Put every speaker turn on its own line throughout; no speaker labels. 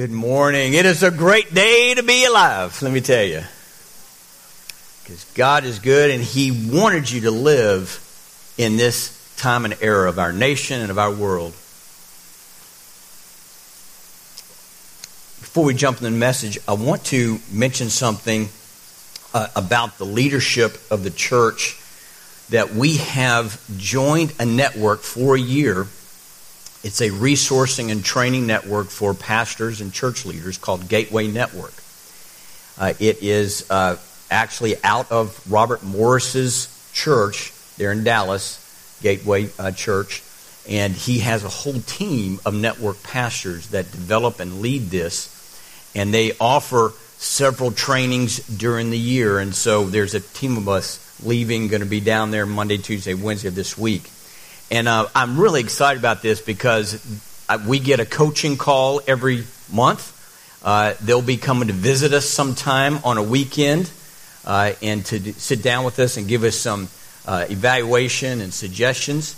Good morning. It is a great day to be alive, let me tell you. Because God is good and He wanted you to live in this time and era of our nation and of our world. Before we jump into the message, I want to mention something uh, about the leadership of the church that we have joined a network for a year it's a resourcing and training network for pastors and church leaders called Gateway Network. Uh, it is uh, actually out of Robert Morris's church there in Dallas, Gateway uh, Church, and he has a whole team of network pastors that develop and lead this, and they offer several trainings during the year. And so there's a team of us leaving, going to be down there Monday, Tuesday, Wednesday of this week. And uh, I'm really excited about this because we get a coaching call every month. Uh, they'll be coming to visit us sometime on a weekend uh, and to sit down with us and give us some uh, evaluation and suggestions.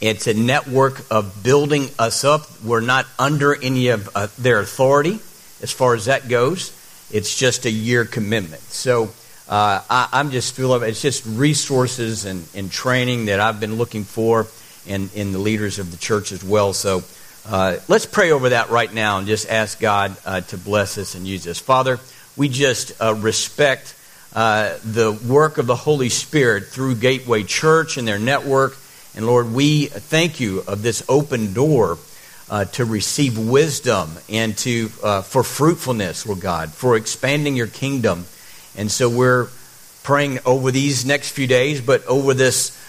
It's a network of building us up. We're not under any of uh, their authority as far as that goes. It's just a year commitment. So uh, I, am just feeling it's just resources and, and training that I've been looking for and in the leaders of the church as well. So uh, let's pray over that right now and just ask God uh, to bless us and use us. Father, we just uh, respect uh, the work of the Holy Spirit through Gateway Church and their network. And Lord, we thank you of this open door uh, to receive wisdom and to uh, for fruitfulness, Lord God, for expanding your kingdom. And so we're praying over these next few days, but over this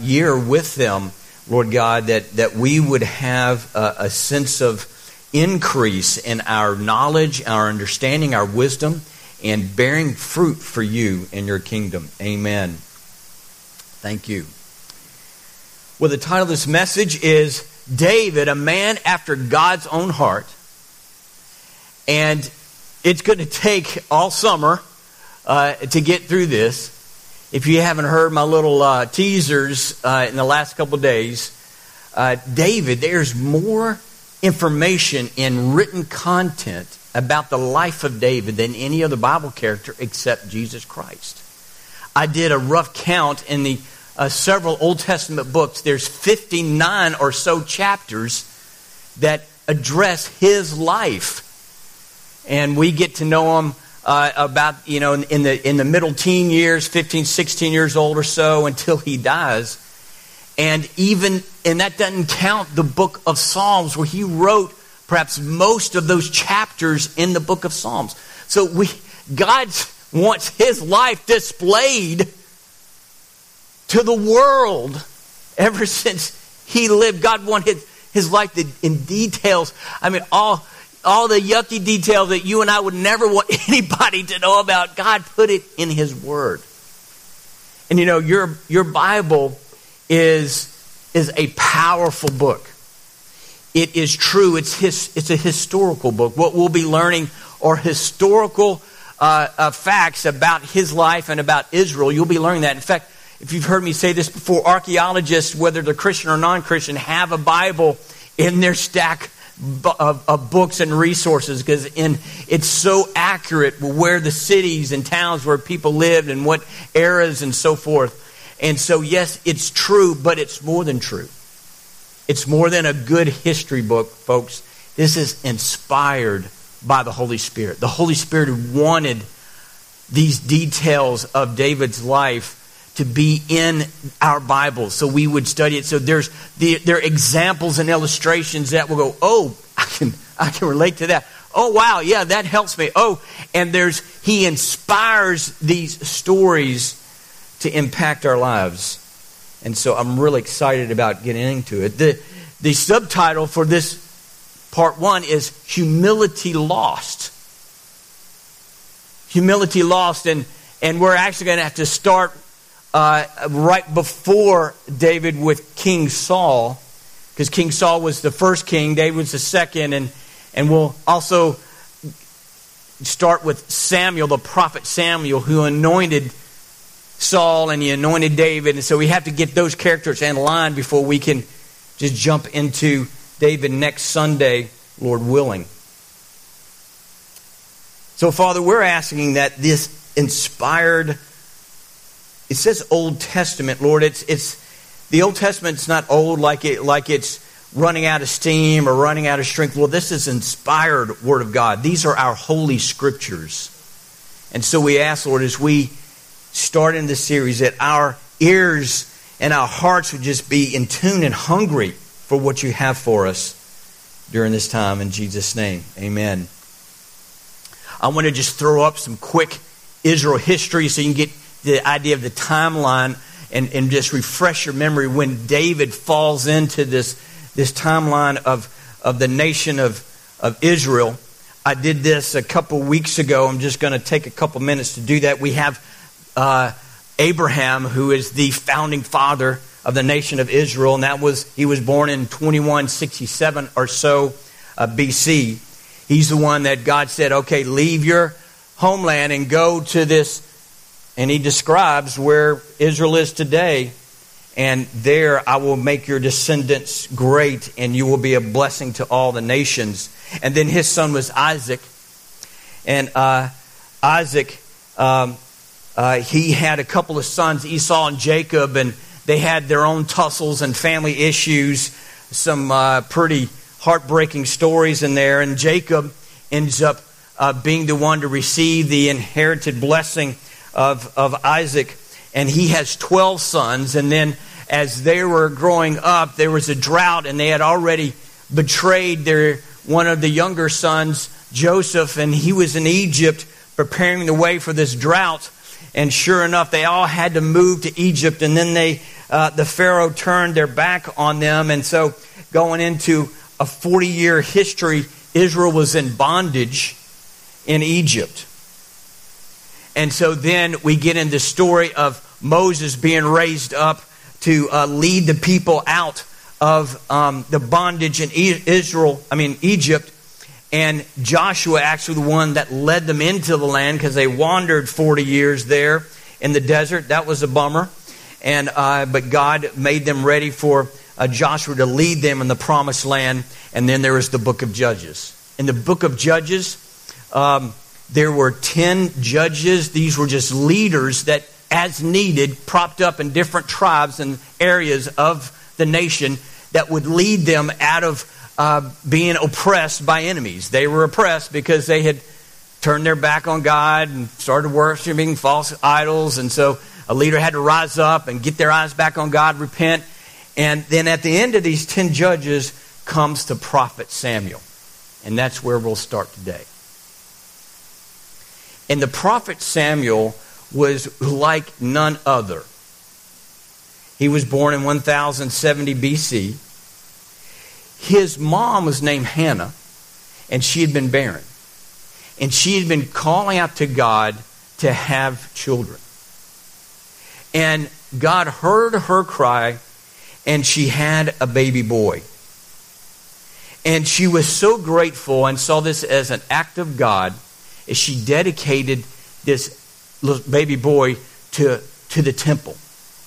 year with them Lord God, that, that we would have a, a sense of increase in our knowledge, our understanding, our wisdom, and bearing fruit for you in your kingdom. Amen. Thank you. Well, the title of this message is David, a man after God's own heart. And it's going to take all summer uh, to get through this. If you haven't heard my little uh, teasers uh, in the last couple days, uh, David, there's more information in written content about the life of David than any other Bible character except Jesus Christ. I did a rough count in the uh, several Old Testament books. There's 59 or so chapters that address his life. And we get to know him uh, about, you know, in the, in the middle teen years, 15, 16 years old or so, until he dies. And even, and that doesn't count the book of Psalms where he wrote perhaps most of those chapters in the book of Psalms. So we, God wants his life displayed to the world ever since he lived. God wanted his life in details. I mean, all, all the yucky details that you and I would never want anybody to know about, God put it in His Word. And you know, your, your Bible is, is a powerful book. It is true, it's, his, it's a historical book. What we'll be learning are historical uh, uh, facts about his life and about Israel. You'll be learning that. In fact, if you've heard me say this before, archaeologists, whether they're Christian or non Christian, have a Bible in their stack of, uh, of books and resources because it's so accurate where the cities and towns where people lived and what eras and so forth. And so, yes, it's true, but it's more than true. It's more than a good history book, folks. This is inspired by the Holy Spirit. The Holy Spirit wanted these details of David's life to be in our Bibles so we would study it. So there's the, there are examples and illustrations that will go, oh, I can, I can relate to that. Oh, wow, yeah, that helps me. Oh, and there's, he inspires these stories to impact our lives. And so I'm really excited about getting into it. The, the subtitle for this part one is Humility Lost. Humility Lost. And, and we're actually going to have to start uh, right before David with King Saul, because King Saul was the first king, David was the second, and, and we'll also start with Samuel, the prophet Samuel, who anointed Saul and he anointed David. And so we have to get those characters in line before we can just jump into David next Sunday, Lord willing. So, Father, we're asking that this inspired, it says Old Testament, Lord. It's, it's, the Old Testament's not old like, it, like it's running out of steam or running out of strength. Lord, this is inspired Word of God. These are our holy scriptures. And so we ask, Lord, as we start in this series, that our ears and our hearts would just be in tune and hungry for what you have for us during this time. In Jesus' name, amen. I want to just throw up some quick Israel history so you can get the idea of the timeline and, and just refresh your memory when David falls into this, this timeline of, of the nation of, of Israel. I did this a couple weeks ago. I'm just going to take a couple minutes to do that. We have uh, Abraham, who is the founding father of the nation of Israel, and that was he was born in 2167 or so uh, BC. He's the one that God said, "Okay, leave your homeland and go to this." And he describes where Israel is today, and there I will make your descendants great, and you will be a blessing to all the nations. And then his son was Isaac, and uh, Isaac. Um, uh, he had a couple of sons, Esau and Jacob, and they had their own tussles and family issues, some uh, pretty heartbreaking stories in there. And Jacob ends up uh, being the one to receive the inherited blessing of, of Isaac. And he has 12 sons. And then as they were growing up, there was a drought, and they had already betrayed their one of the younger sons, Joseph, and he was in Egypt preparing the way for this drought. And sure enough, they all had to move to Egypt, and then they, uh, the Pharaoh turned their back on them. And so, going into a 40 year history, Israel was in bondage in Egypt. And so then we get in the story of Moses being raised up to uh, lead the people out of um, the bondage in Israel, I mean, Egypt. And Joshua, actually, the one that led them into the land because they wandered 40 years there in the desert. That was a bummer. And, uh, but God made them ready for uh, Joshua to lead them in the promised land. And then there is the book of Judges. In the book of Judges, um, there were 10 judges. These were just leaders that, as needed, propped up in different tribes and areas of the nation that would lead them out of uh, being oppressed by enemies. They were oppressed because they had turned their back on God and started worshiping false idols. And so a leader had to rise up and get their eyes back on God, repent. And then at the end of these 10 judges comes the prophet Samuel. And that's where we'll start today. And the prophet Samuel was like none other. He was born in 1070 BC. His mom was named Hannah, and she had been barren. And she had been calling out to God to have children. And God heard her cry, and she had a baby boy. And she was so grateful and saw this as an act of God as she dedicated this little baby boy to, to the temple,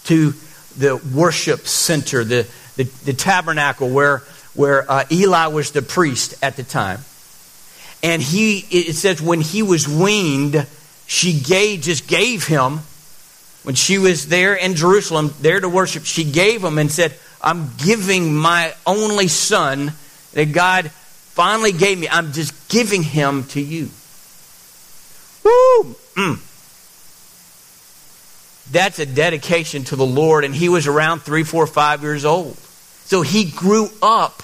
to the worship center, the, the, the tabernacle where where uh, Eli was the priest at the time. And he, it says, when he was weaned, she gave, just gave him, when she was there in Jerusalem, there to worship, she gave him and said, I'm giving my only son that God finally gave me. I'm just giving him to you. Woo! Mm. That's a dedication to the Lord. And he was around three, four, five years old. So he grew up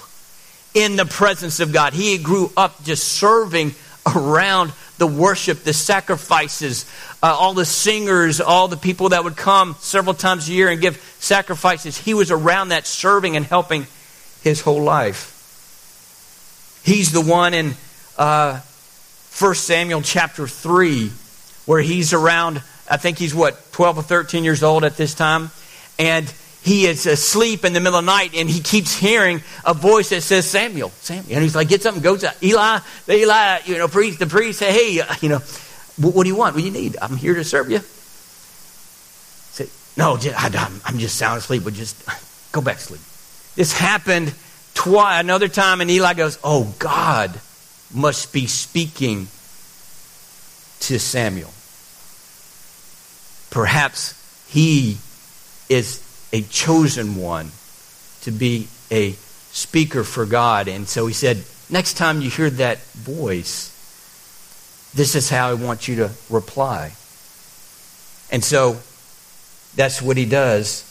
in the presence of God. He grew up just serving around the worship, the sacrifices, uh, all the singers, all the people that would come several times a year and give sacrifices. He was around that serving and helping his whole life. He's the one in uh, 1 Samuel chapter 3 where he's around, I think he's what, 12 or 13 years old at this time. And he is asleep in the middle of the night and he keeps hearing a voice that says, Samuel, Samuel. And he's like, get something, goes out. Eli, Eli, you know, priest, the priest say, hey, uh, you know, what, what, do you want? What do you need? I'm here to serve you. Say, no, just, I, I'm just sound asleep, but just go back to sleep. This happened twice, another time, and Eli goes, oh, God must be speaking to Samuel. Perhaps he is a chosen one to be a speaker for God. And so he said, Next time you hear that voice, this is how I want you to reply. And so that's what he does.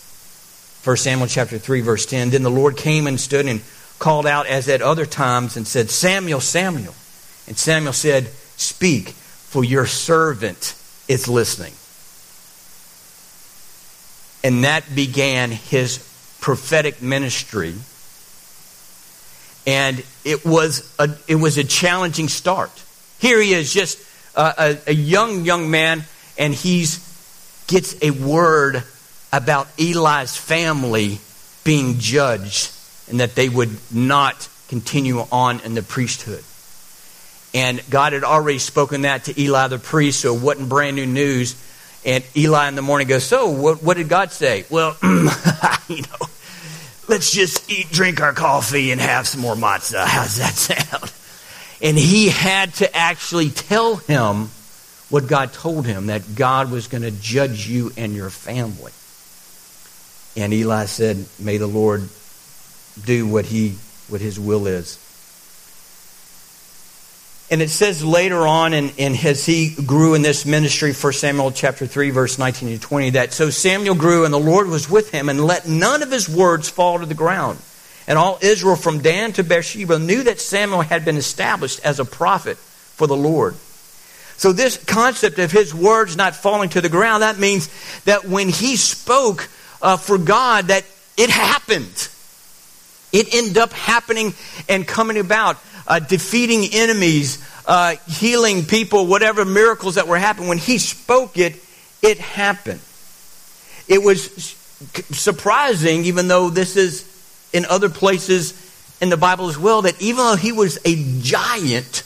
1 Samuel chapter 3, verse 10. Then the Lord came and stood and called out as at other times and said, Samuel, Samuel. And Samuel said, Speak, for your servant is listening. And that began his prophetic ministry. And it was a, it was a challenging start. Here he is, just a, a, a young, young man, and he's gets a word about Eli's family being judged and that they would not continue on in the priesthood. And God had already spoken that to Eli the priest, so it wasn't brand new news. And Eli in the morning goes, So, what, what did God say? Well, you know, let's just eat, drink our coffee, and have some more matzah. How's that sound? And he had to actually tell him what God told him that God was going to judge you and your family. And Eli said, May the Lord do what he what his will is. And it says later on, in, in as he grew in this ministry, 1 Samuel chapter 3, verse 19 to 20, that so Samuel grew and the Lord was with him and let none of his words fall to the ground. And all Israel from Dan to Beersheba knew that Samuel had been established as a prophet for the Lord. So this concept of his words not falling to the ground, that means that when he spoke uh, for God, that it happened. It ended up happening and coming about, uh, defeating enemies, uh, healing people, whatever miracles that were happening. When he spoke it, it happened. It was surprising, even though this is in other places in the Bible as well, that even though he was a giant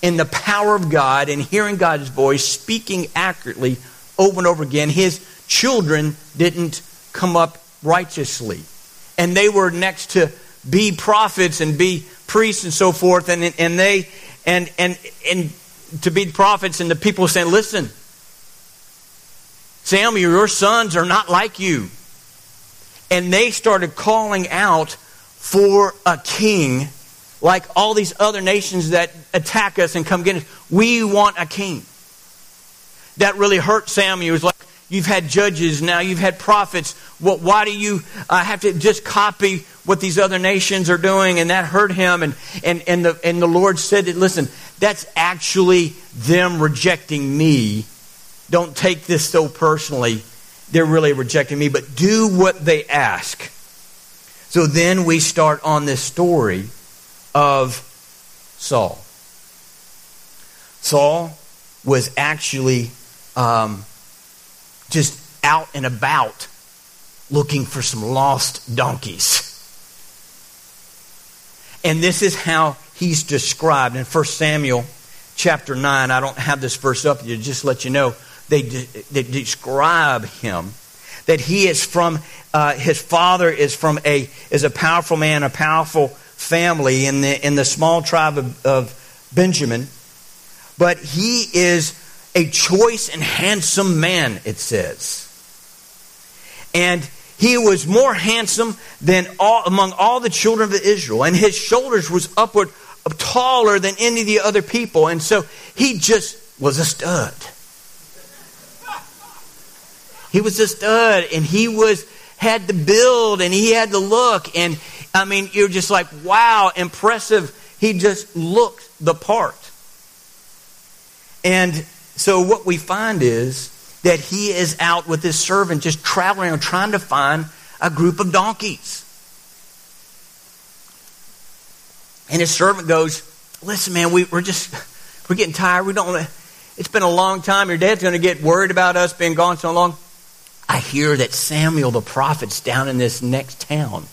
in the power of God and hearing God's voice, speaking accurately over and over again, his children didn't come up righteously. And they were next to be prophets and be priests and so forth, and, and they and and and to be prophets, and the people saying, Listen, Samuel, your sons are not like you. And they started calling out for a king like all these other nations that attack us and come get us. We want a king. That really hurt Samuel. It was like, you've had judges, now you've had prophets. Well, why do you uh, have to just copy what these other nations are doing? And that hurt him. And, and, and, the, and the Lord said, that, listen, that's actually them rejecting me. Don't take this so personally. They're really rejecting me, but do what they ask. So then we start on this story of Saul. Saul was actually um, just out and about looking for some lost donkeys. And this is how he's described in 1 Samuel chapter 9. I don't have this verse up here, just let you know. They, de- they describe him that he is from, uh, his father is from a, is a powerful man, a powerful family in the, in the small tribe of, of Benjamin. But he is a choice and handsome man, it says. And he was more handsome than all among all the children of Israel, and his shoulders was upward uh, taller than any of the other people, and so he just was a stud. He was a stud, and he was had the build, and he had the look, and I mean, you're just like, wow, impressive. He just looked the part. And so what we find is that he is out with his servant just traveling around trying to find a group of donkeys. And his servant goes, Listen, man, we, we're just, we're getting tired. We don't want to, it's been a long time. Your dad's going to get worried about us being gone so long. I hear that Samuel the prophet's down in this next town.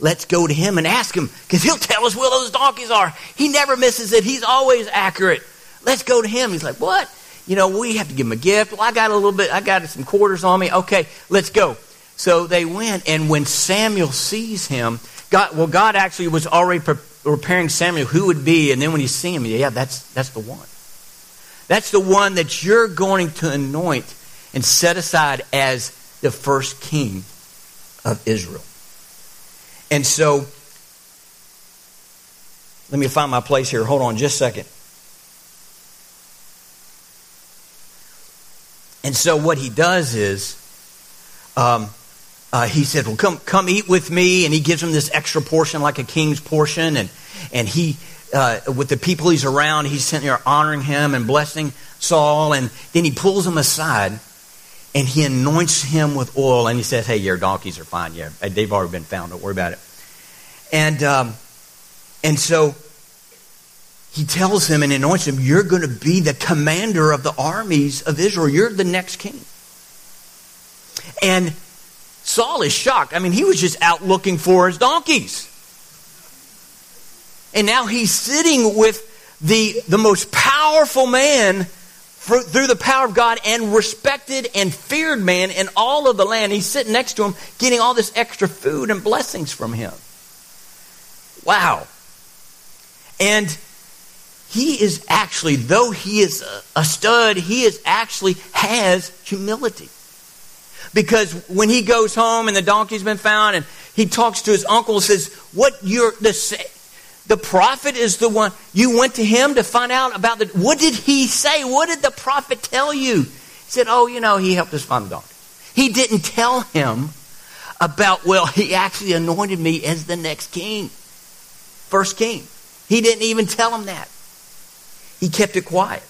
Let's go to him and ask him because he'll tell us where those donkeys are. He never misses it. He's always accurate. Let's go to him. He's like, what? You know, we have to give him a gift. Well, I got a little bit, I got some quarters on me. Okay, let's go. So they went, and when Samuel sees him, God, well, God actually was already preparing Samuel who would be, and then when you see him, yeah, that's, that's the one. That's the one that you're going to anoint and set aside as the first king of Israel. And so, let me find my place here. Hold on just a second. And so, what he does is, um, uh, he said, "Well, come, come eat with me," and he gives him this extra portion, like a king's portion, and and he, uh, with the people he's around, he's sitting there honoring him and blessing Saul, and then he pulls him aside, and he anoints him with oil, and he says, "Hey, your donkeys are fine. Yeah, they've already been found. Don't worry about it." And um, and so he tells him and anoints him, You're going to be the commander of the armies of Israel. You're the next king. And Saul is shocked. I mean, he was just out looking for his donkeys. And now he's sitting with the, the most powerful man for, through the power of God and respected and feared man in all of the land. He's sitting next to him, getting all this extra food and blessings from him. Wow. And he is actually, though he is a stud, he is actually has humility. Because when he goes home and the donkey's been found and he talks to his uncle and says, What you're the the prophet is the one you went to him to find out about the what did he say? What did the prophet tell you? He said, Oh, you know, he helped us find the donkey. He didn't tell him about, well, he actually anointed me as the next king. First king. He didn't even tell him that. He kept it quiet.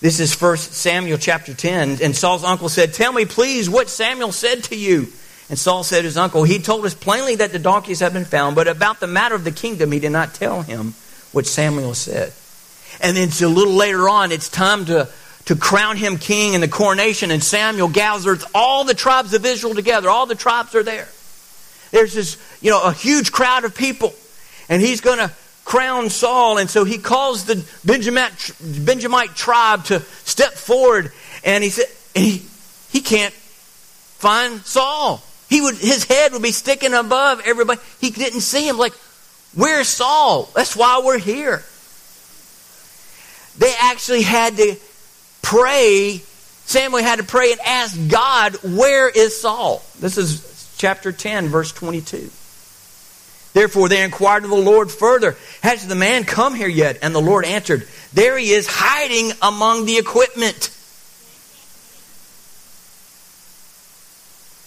This is 1 Samuel chapter 10. And Saul's uncle said, Tell me, please, what Samuel said to you. And Saul said to his uncle, He told us plainly that the donkeys have been found, but about the matter of the kingdom, he did not tell him what Samuel said. And then a little later on, it's time to, to crown him king in the coronation, and Samuel gathers all the tribes of Israel together. All the tribes are there. There's this, you know, a huge crowd of people. And he's going to crown Saul. And so he calls the Benjamite, Benjamite tribe to step forward. And he said, and he, he can't find Saul. He would, his head would be sticking above everybody. He didn't see him. Like, where's Saul? That's why we're here. They actually had to pray. Samuel had to pray and ask God, where is Saul? This is chapter 10, verse 22. Therefore, they inquired of the Lord further, Has the man come here yet? And the Lord answered, There he is, hiding among the equipment.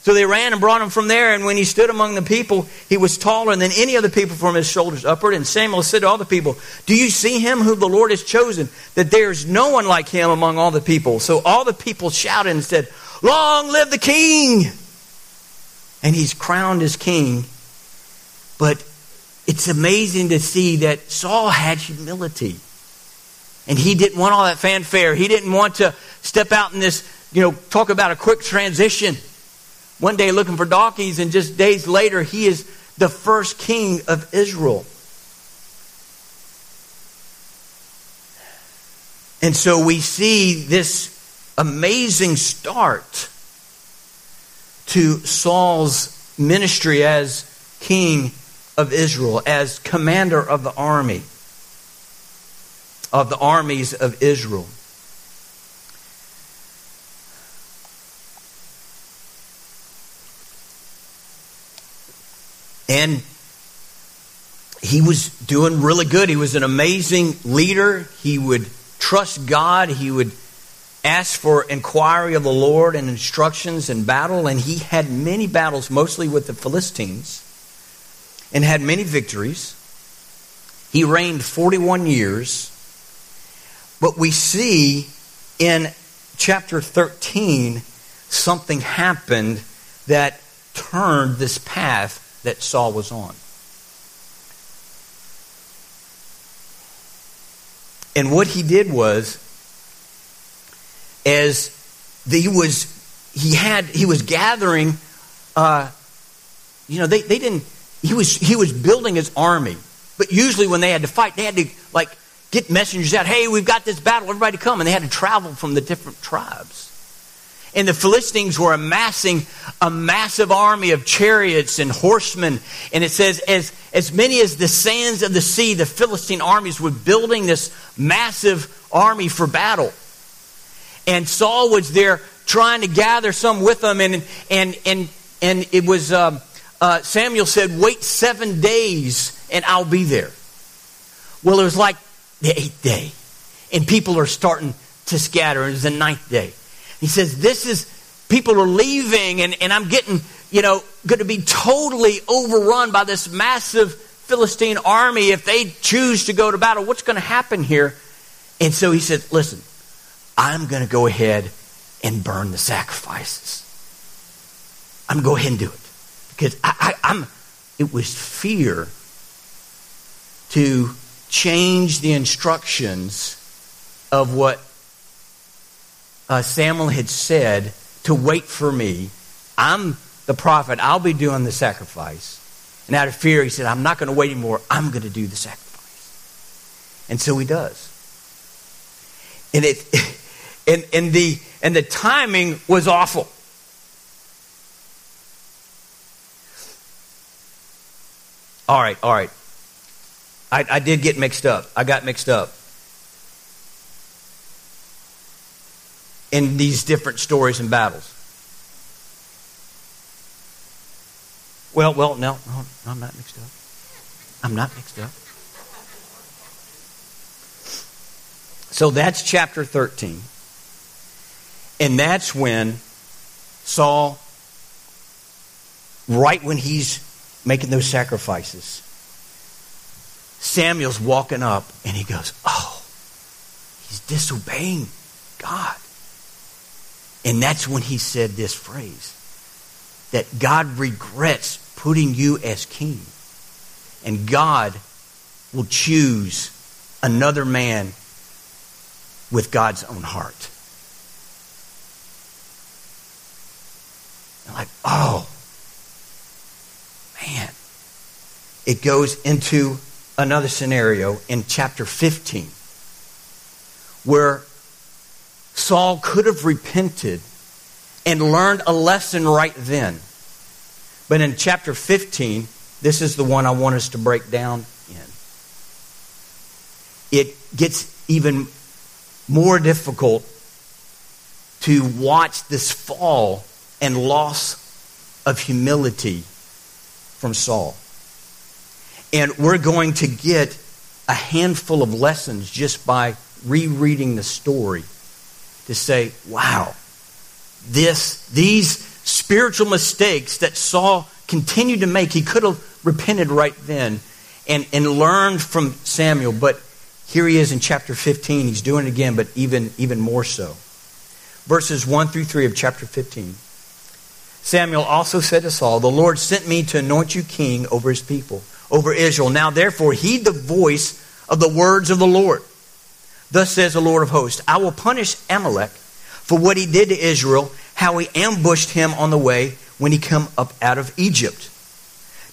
So they ran and brought him from there, and when he stood among the people, he was taller than any of the people from his shoulders upward. And Samuel said to all the people, Do you see him whom the Lord has chosen? That there is no one like him among all the people. So all the people shouted and said, Long live the king! And he's crowned as king but it's amazing to see that Saul had humility. And he didn't want all that fanfare. He didn't want to step out in this, you know, talk about a quick transition. One day looking for donkeys, and just days later, he is the first king of Israel. And so we see this amazing start to Saul's ministry as king of Israel, as commander of the army, of the armies of Israel. And he was doing really good. He was an amazing leader. He would trust God. He would ask for inquiry of the Lord and instructions in battle. And he had many battles, mostly with the Philistines and had many victories. He reigned 41 years. But we see in chapter 13 something happened that turned this path that Saul was on. And what he did was, as he was, he had, he was gathering, uh, you know, they, they didn't, he was, he was building his army. But usually when they had to fight, they had to like get messengers out. Hey, we've got this battle. Everybody come. And they had to travel from the different tribes. And the Philistines were amassing a massive army of chariots and horsemen. And it says, as, as many as the sands of the sea, the Philistine armies were building this massive army for battle. And Saul was there trying to gather some with them. And, and, and, and it was, um, uh, Samuel said, wait seven days and I'll be there. Well, it was like the eighth day. And people are starting to scatter. It was the ninth day. He says, This is, people are leaving, and, and I'm getting, you know, going to be totally overrun by this massive Philistine army if they choose to go to battle. What's going to happen here? And so he said, Listen, I'm going to go ahead and burn the sacrifices. I'm going to go ahead and do it. Because I, I, I'm, it was fear to change the instructions of what uh, Samuel had said to wait for me. I'm the prophet. I'll be doing the sacrifice. And out of fear, he said, I'm not going to wait anymore. I'm going to do the sacrifice. And so he does. And it and, and the and the timing was awful. All right, all right. I, I did get mixed up. I got mixed up. in these different stories and battles? Well, well, no, no, I'm not mixed up. I'm not mixed up. So that's chapter 13. And that's when Saul, right when he's making those sacrifices, Samuel's walking up and he goes, Oh, he's disobeying God. And that's when he said this phrase that God regrets putting you as king. And God will choose another man with God's own heart. Like, oh, man. It goes into another scenario in chapter 15 where Saul could have repented and learned a lesson right then. But in chapter 15, this is the one I want us to break down in. It gets even more difficult to watch this fall and loss of humility from Saul. And we're going to get a handful of lessons just by rereading the story to say, wow, this, these spiritual mistakes that Saul continued to make, he could have repented right then and, and learned from Samuel. But here he is in chapter 15. He's doing it again, but even, even more so. Verses 1 through 3 of chapter 15. Samuel also said to Saul, The Lord sent me to anoint you king over his people, over Israel. Now therefore heed the voice of the words of the Lord. Thus says the Lord of hosts I will punish Amalek for what he did to Israel, how he ambushed him on the way when he came up out of Egypt.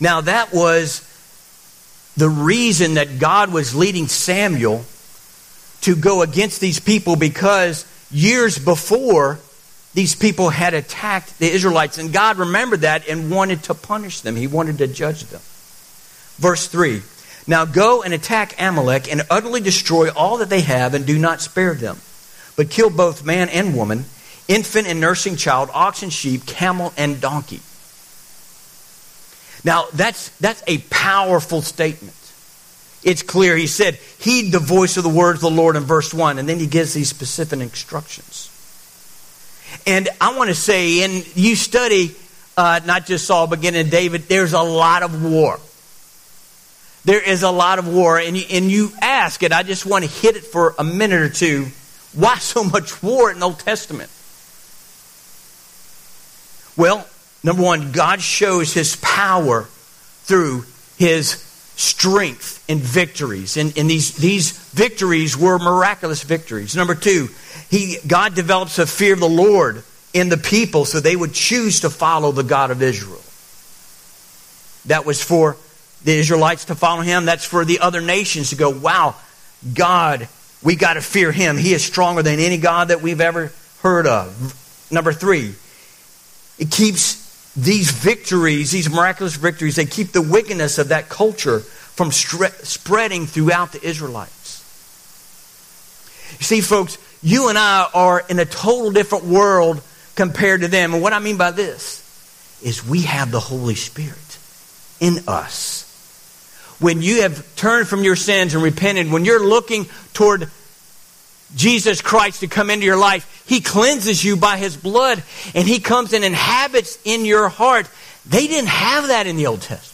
Now, that was the reason that God was leading Samuel to go against these people because years before, these people had attacked the Israelites, and God remembered that and wanted to punish them. He wanted to judge them. Verse 3 now go and attack Amalek and utterly destroy all that they have and do not spare them, but kill both man and woman, infant and nursing child, ox and sheep, camel and donkey. Now that's, that's a powerful statement. It's clear. He said, heed the voice of the words of the Lord in verse 1, and then he gives these specific instructions. And I want to say, and you study uh, not just Saul, but again in David, there's a lot of war there is a lot of war. And you, and you ask it, I just want to hit it for a minute or two. Why so much war in the Old Testament? Well, number one, God shows his power through his strength and victories. And, and these, these victories were miraculous victories. Number two, he, God develops a fear of the Lord in the people so they would choose to follow the God of Israel. That was for the Israelites to follow him. That's for the other nations to go, wow, God, we got to fear him. He is stronger than any God that we've ever heard of. Number three, it keeps these victories, these miraculous victories, they keep the wickedness of that culture from stre- spreading throughout the Israelites. You see, folks, you and I are in a total different world compared to them. And what I mean by this is we have the Holy Spirit in us. When you have turned from your sins and repented, when you're looking toward Jesus Christ to come into your life, He cleanses you by His blood and He comes and inhabits in your heart. They didn't have that in the Old Testament.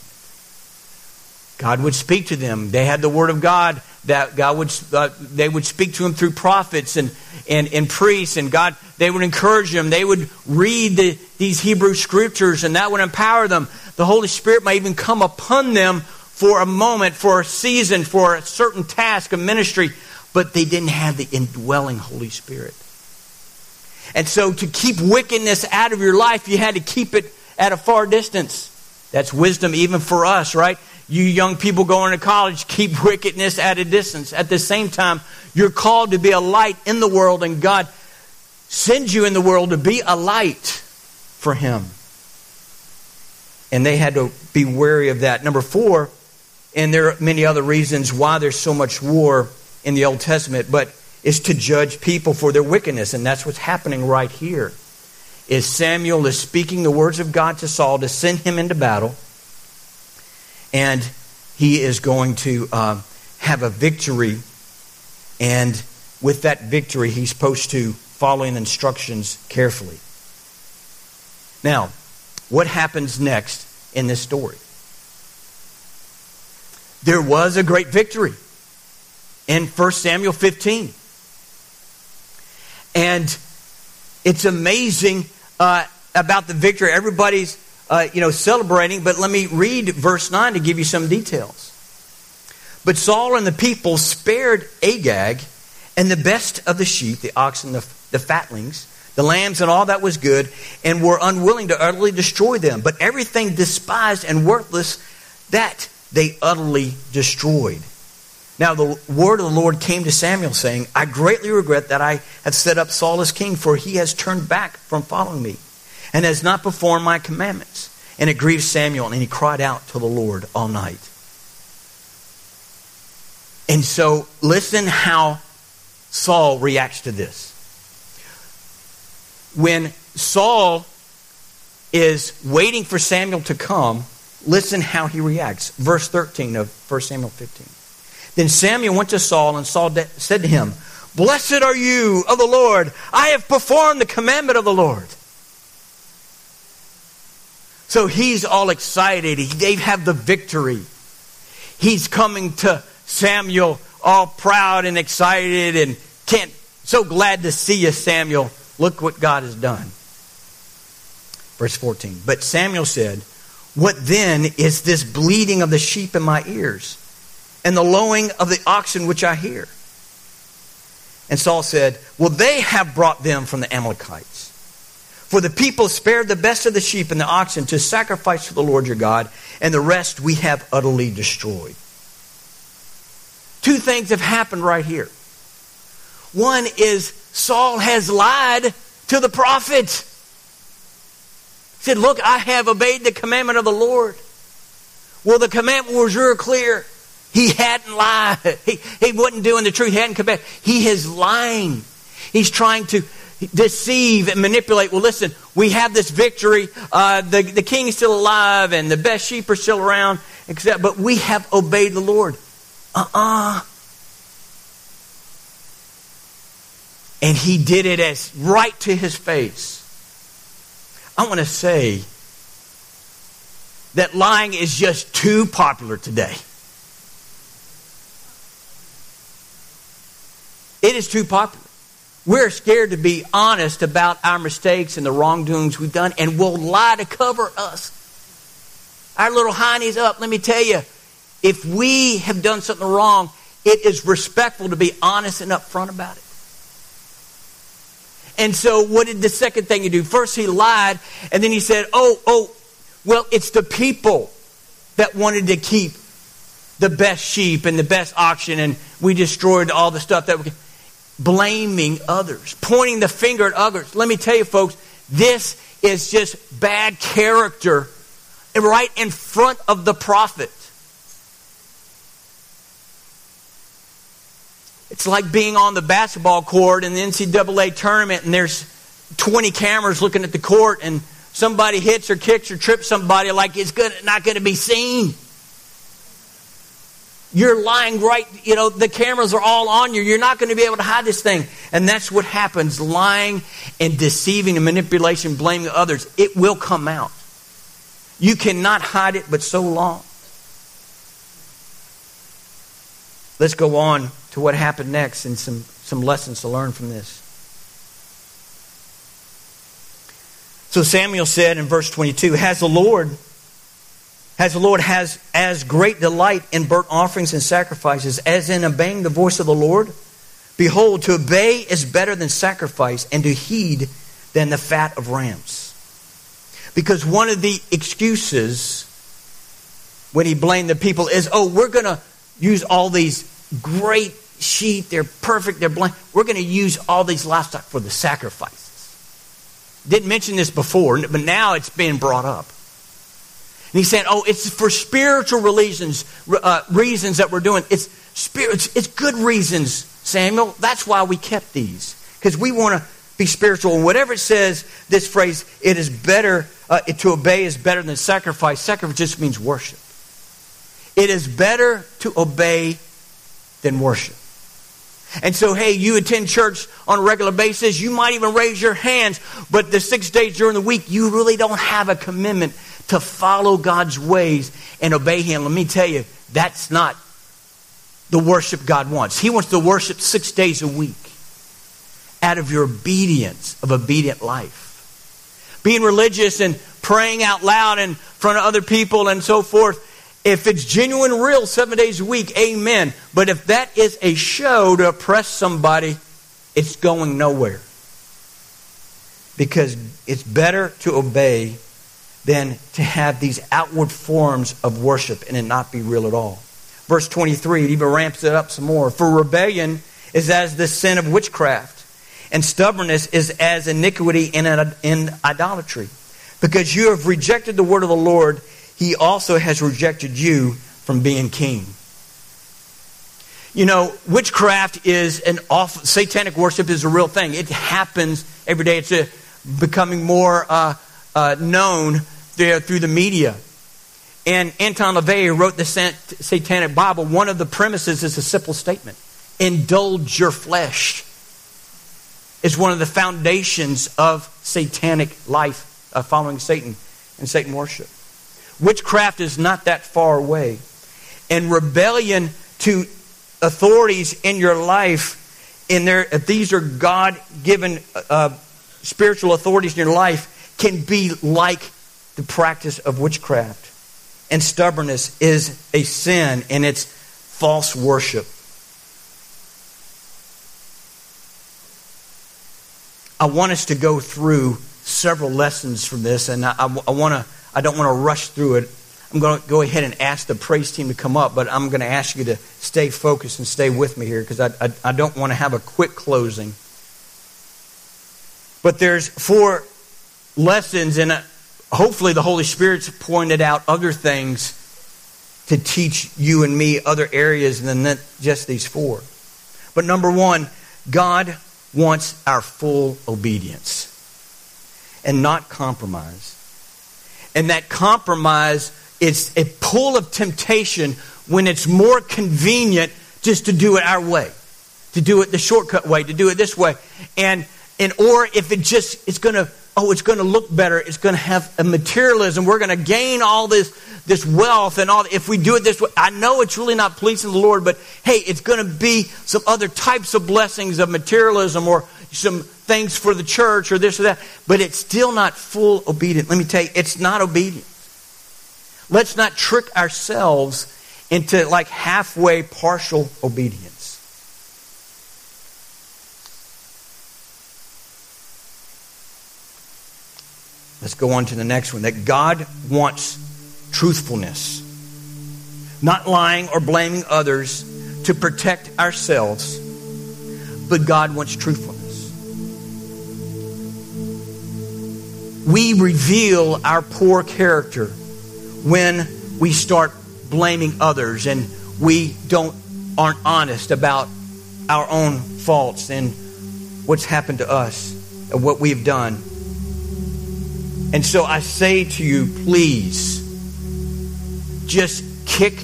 God would speak to them. They had the Word of God that God would, uh, they would speak to them through prophets and, and, and priests, and God, they would encourage them. They would read the, these Hebrew scriptures, and that would empower them. The Holy Spirit might even come upon them for a moment, for a season, for a certain task, a ministry, but they didn't have the indwelling Holy Spirit. And so to keep wickedness out of your life, you had to keep it at a far distance. That's wisdom even for us, right? You young people going to college, keep wickedness at a distance. At the same time, you're called to be a light in the world, and God sends you in the world to be a light for Him. And they had to be wary of that. Number four, and there are many other reasons why there's so much war in the Old Testament, but it's to judge people for their wickedness, and that's what's happening right here. Is Samuel is speaking the words of God to Saul to send him into battle, and he is going to uh, have a victory, and with that victory, he's supposed to follow instructions carefully. Now, what happens next in this story? There was a great victory in 1 Samuel 15. And it's amazing uh, about the victory. Everybody's, uh, you know, celebrating, but let me read verse 9 to give you some details. But Saul and the people spared Agag and the best of the sheep, the oxen, the, the fatlings, the lambs, and all that was good, and were unwilling to utterly destroy them. But everything despised and worthless, that they utterly destroyed. Now the word of the Lord came to Samuel, saying, I greatly regret that I have set up Saul as king, for he has turned back from following me, and has not performed my commandments. And it grieved Samuel, and he cried out to the Lord all night. And so, listen how Saul reacts to this. When Saul is waiting for Samuel to come, listen how he reacts. Verse 13 of 1 Samuel 15. Then Samuel went to Saul, and Saul said to him, Blessed are you of the Lord. I have performed the commandment of the Lord. So he's all excited. They have the victory. He's coming to Samuel all proud and excited and can't, so glad to see you, Samuel. Look what God has done. Verse 14. But Samuel said, What then is this bleating of the sheep in my ears? and the lowing of the oxen which I hear. And Saul said, Well, they have brought them from the Amalekites. For the people spared the best of the sheep and the oxen to sacrifice to the Lord your God, and the rest we have utterly destroyed. Two things have happened right here. One is Saul has lied to the prophet. Said, Look, I have obeyed the commandment of the Lord. Well, the commandment was real clear. He hadn't lied. He, he wasn't doing the truth. He hadn't come back. He is lying. He's trying to deceive and manipulate. Well, listen, we have this victory. Uh, the, the king is still alive and the best sheep are still around, except, but we have obeyed the Lord. Uh uh And he did it as right to his face. I want to say that lying is just too popular today. It is too popular. We're scared to be honest about our mistakes and the wrongdoings we've done, and we'll lie to cover us. Our little hiney's up. Let me tell you, if we have done something wrong, it is respectful to be honest and upfront about it. And so, what did the second thing he do? First, he lied, and then he said, Oh, oh, well, it's the people that wanted to keep the best sheep and the best oxen, and we destroyed all the stuff that we blaming others, pointing the finger at others. Let me tell you, folks, This is just bad character right in front of the prophet. It's like being on the basketball court in the NCAA tournament and there's 20 cameras looking at the court and somebody hits or kicks or trips somebody like it's good, not going to be seen. You're lying right, you know, the cameras are all on you. You're not going to be able to hide this thing. And that's what happens lying and deceiving and manipulation, blaming others. It will come out. You cannot hide it but so long. Let's go on to what happened next and some, some lessons to learn from this. So Samuel said in verse 22, Has the Lord has the Lord has as great delight in burnt offerings and sacrifices as in obeying the voice of the Lord? Behold, to obey is better than sacrifice, and to heed than the fat of rams. Because one of the excuses when he blamed the people is, oh, we're going to use all these great sheep, they're perfect, they're blind. We're going to use all these livestock for the sacrifices. Didn't mention this before, but now it's being brought up. And he said, "Oh, it's for spiritual reasons, uh, reasons that we're doing. It's spirit. It's good reasons, Samuel. That's why we kept these because we want to be spiritual. And whatever it says, this phrase, it is better uh, to obey is better than sacrifice. Sacrifice just means worship. It is better to obey than worship. And so, hey, you attend church on a regular basis. You might even raise your hands, but the six days during the week, you really don't have a commitment to follow God's ways and obey Him, let me tell you, that's not the worship God wants. He wants to worship six days a week out of your obedience of obedient life. Being religious and praying out loud in front of other people and so forth, if it's genuine, real, seven days a week, amen. But if that is a show to oppress somebody, it's going nowhere. Because it's better to obey than to have these outward forms of worship and it not be real at all. Verse 23, it even ramps it up some more. For rebellion is as the sin of witchcraft, and stubbornness is as iniquity in, in idolatry. Because you have rejected the word of the Lord, he also has rejected you from being king. You know, witchcraft is an off satanic worship is a real thing. It happens every day. It's a, becoming more uh, uh, known there through the media. And Anton LaVey wrote the Satanic Bible. One of the premises is a simple statement indulge your flesh. Is one of the foundations of satanic life, uh, following Satan and Satan worship. Witchcraft is not that far away. And rebellion to authorities in your life, in their, if these are God given uh, spiritual authorities in your life, can be like the practice of witchcraft. And stubbornness is a sin and it's false worship. I want us to go through several lessons from this, and I, I, I want to. I don't want to rush through it. I'm going to go ahead and ask the praise team to come up, but I'm going to ask you to stay focused and stay with me here because I, I, I don't want to have a quick closing. But there's four lessons, and uh, hopefully the Holy Spirit's pointed out other things to teach you and me other areas than just these four. But number one, God wants our full obedience and not compromise. And that compromise is a pull of temptation when it's more convenient just to do it our way, to do it the shortcut way, to do it this way. And, and or if it just it's going to oh, it's going to look better. It's going to have a materialism. We're going to gain all this, this wealth and all. If we do it this way, I know it's really not pleasing the Lord, but hey, it's going to be some other types of blessings of materialism or some things for the church or this or that. But it's still not full obedience. Let me tell you, it's not obedience. Let's not trick ourselves into like halfway partial obedience. Let's go on to the next one. That God wants truthfulness, not lying or blaming others to protect ourselves, but God wants truthfulness. We reveal our poor character when we start blaming others and we don't aren't honest about our own faults and what's happened to us and what we've done. And so I say to you, please, just kick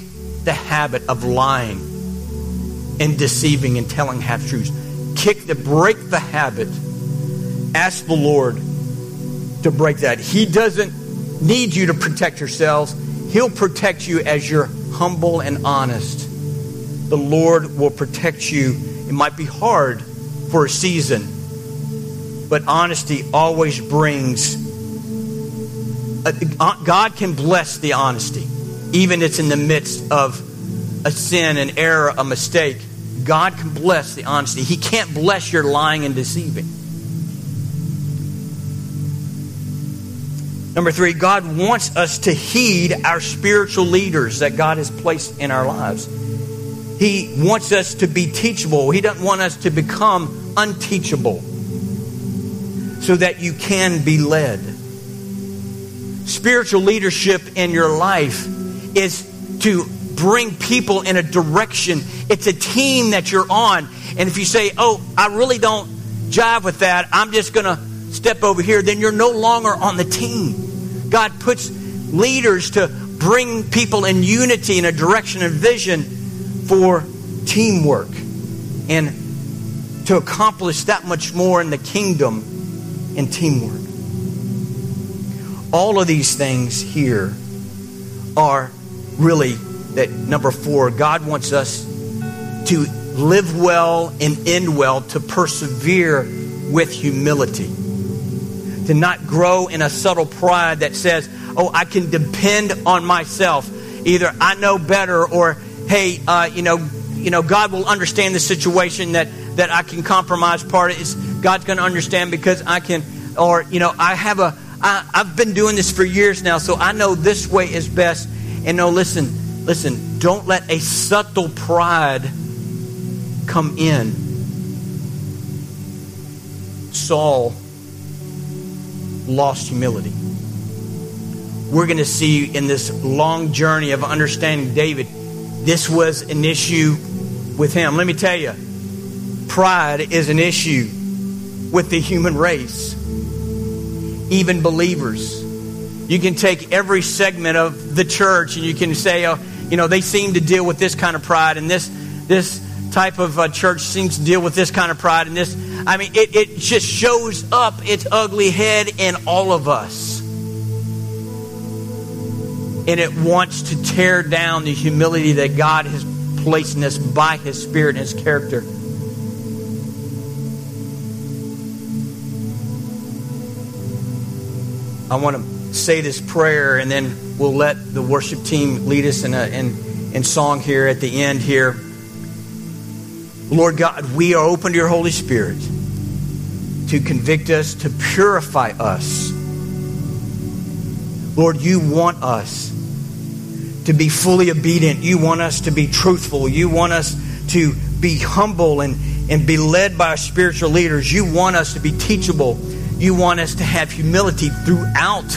the habit of lying and deceiving and telling half truths. Kick the break the habit. Ask the Lord to break that. He doesn't need you to protect yourselves. He'll protect you as you're humble and honest. The Lord will protect you. It might be hard for a season, but honesty always brings. A, God can bless the honesty, even it's in the midst of a sin, an error, a mistake. God can bless the honesty. He can't bless your lying and deceiving. Number three, God wants us to heed our spiritual leaders that God has placed in our lives. He wants us to be teachable. He doesn't want us to become unteachable so that you can be led. Spiritual leadership in your life is to bring people in a direction. It's a team that you're on. And if you say, oh, I really don't jive with that, I'm just going to step over here, then you're no longer on the team. God puts leaders to bring people in unity in a direction and vision for teamwork and to accomplish that much more in the kingdom in teamwork. All of these things here are really that number four, God wants us to live well and end well, to persevere with humility, to not grow in a subtle pride that says, oh, I can depend on myself. Either I know better or, hey, uh, you know, you know, God will understand the situation that, that I can compromise part of. God's going to understand because I can, or, you know, I have a, I, I've been doing this for years now, so I know this way is best. And no, listen, Listen, don't let a subtle pride come in. Saul lost humility. We're going to see in this long journey of understanding David, this was an issue with him. Let me tell you, pride is an issue with the human race, even believers. You can take every segment of the church and you can say, oh, you know, they seem to deal with this kind of pride, and this this type of uh, church seems to deal with this kind of pride, and this. I mean, it, it just shows up its ugly head in all of us. And it wants to tear down the humility that God has placed in us by His Spirit and His character. I want to say this prayer and then we'll let the worship team lead us in, a, in, in song here at the end here. Lord God, we are open to your Holy Spirit to convict us, to purify us. Lord, you want us to be fully obedient. You want us to be truthful. You want us to be humble and, and be led by our spiritual leaders. You want us to be teachable. You want us to have humility throughout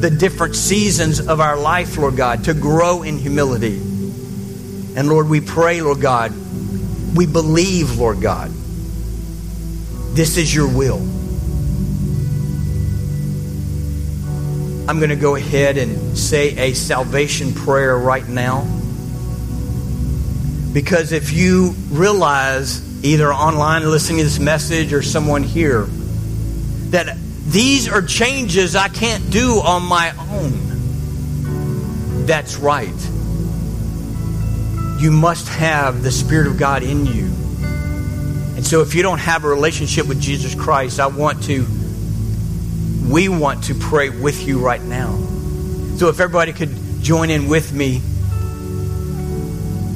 the different seasons of our life, Lord God, to grow in humility. And Lord, we pray, Lord God, we believe, Lord God, this is your will. I'm going to go ahead and say a salvation prayer right now. Because if you realize, either online listening to this message or someone here, that these are changes I can't do on my own. That's right. You must have the Spirit of God in you. And so, if you don't have a relationship with Jesus Christ, I want to, we want to pray with you right now. So, if everybody could join in with me.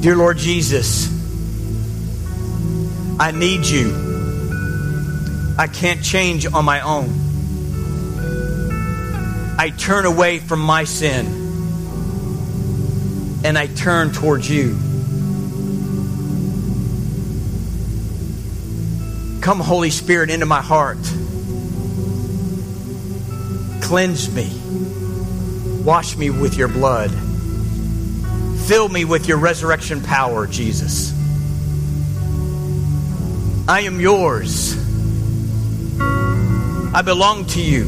Dear Lord Jesus, I need you. I can't change on my own. I turn away from my sin and I turn towards you. Come, Holy Spirit, into my heart. Cleanse me. Wash me with your blood. Fill me with your resurrection power, Jesus. I am yours. I belong to you.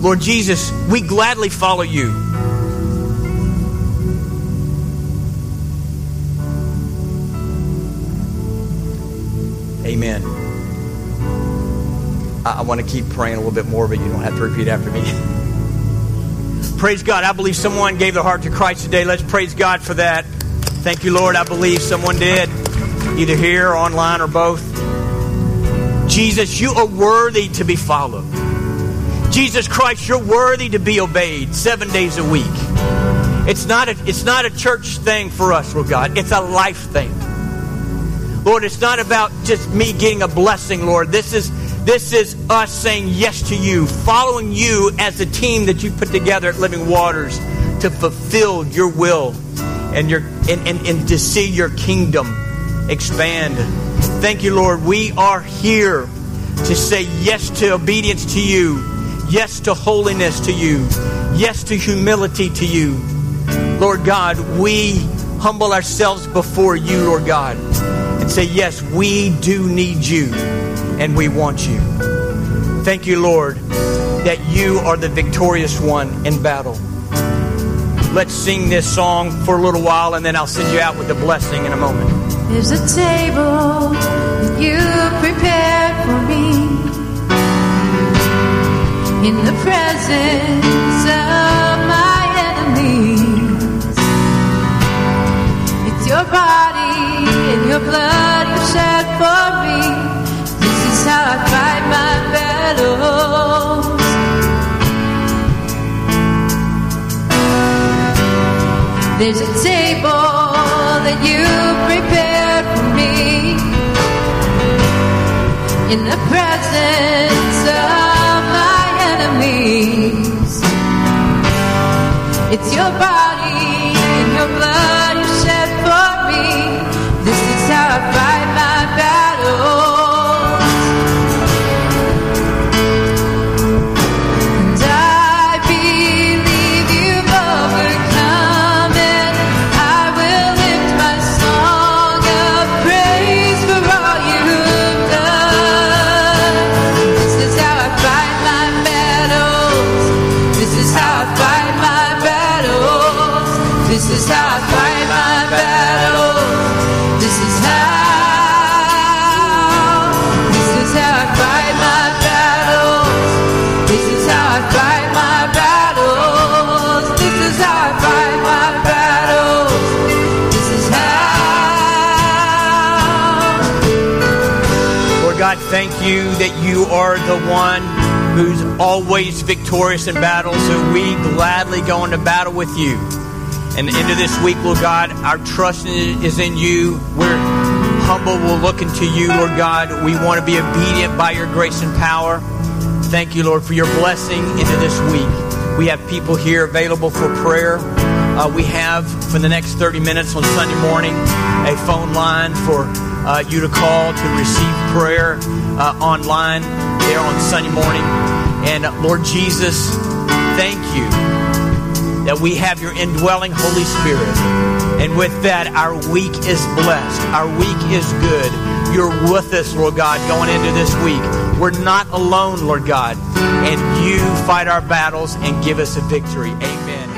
Lord Jesus, we gladly follow you. Amen. I, I want to keep praying a little bit more, but you don't have to repeat after me. praise God. I believe someone gave their heart to Christ today. Let's praise God for that. Thank you, Lord. I believe someone did, either here or online or both. Jesus, you are worthy to be followed. Jesus Christ, you're worthy to be obeyed seven days a week. It's not a, it's not a church thing for us, Lord God. It's a life thing. Lord, it's not about just me getting a blessing, Lord. This is this is us saying yes to you, following you as a team that you put together at Living Waters to fulfill your will and your and, and, and to see your kingdom expand. Thank you, Lord. We are here to say yes to obedience to you, yes to holiness to you, yes to humility to you. Lord God, we humble ourselves before you, Lord God and say, Yes, we do need you and we want you. Thank you, Lord, that you are the victorious one in battle. Let's sing this song for a little while and then I'll send you out with the blessing in a moment.
There's a table that you prepared for me in the presence of your body and your blood you shed for me. This is how I fight my battles. There's a table that you prepared for me in the presence of my enemies. It's your body
you that you are the one who's always victorious in battle, so we gladly go into battle with you. And into this week, Lord God, our trust is in you. We're humble. We'll look into you, Lord God. We want to be obedient by your grace and power. Thank you, Lord, for your blessing into this week. We have people here available for prayer. Uh, we have, for the next 30 minutes on Sunday morning, a phone line for uh, you to call to receive prayer uh, online there on Sunday morning. And uh, Lord Jesus, thank you that we have your indwelling Holy Spirit. And with that, our week is blessed. Our week is good. You're with us, Lord God, going into this week. We're not alone, Lord God. And you fight our battles and give us a victory. Amen.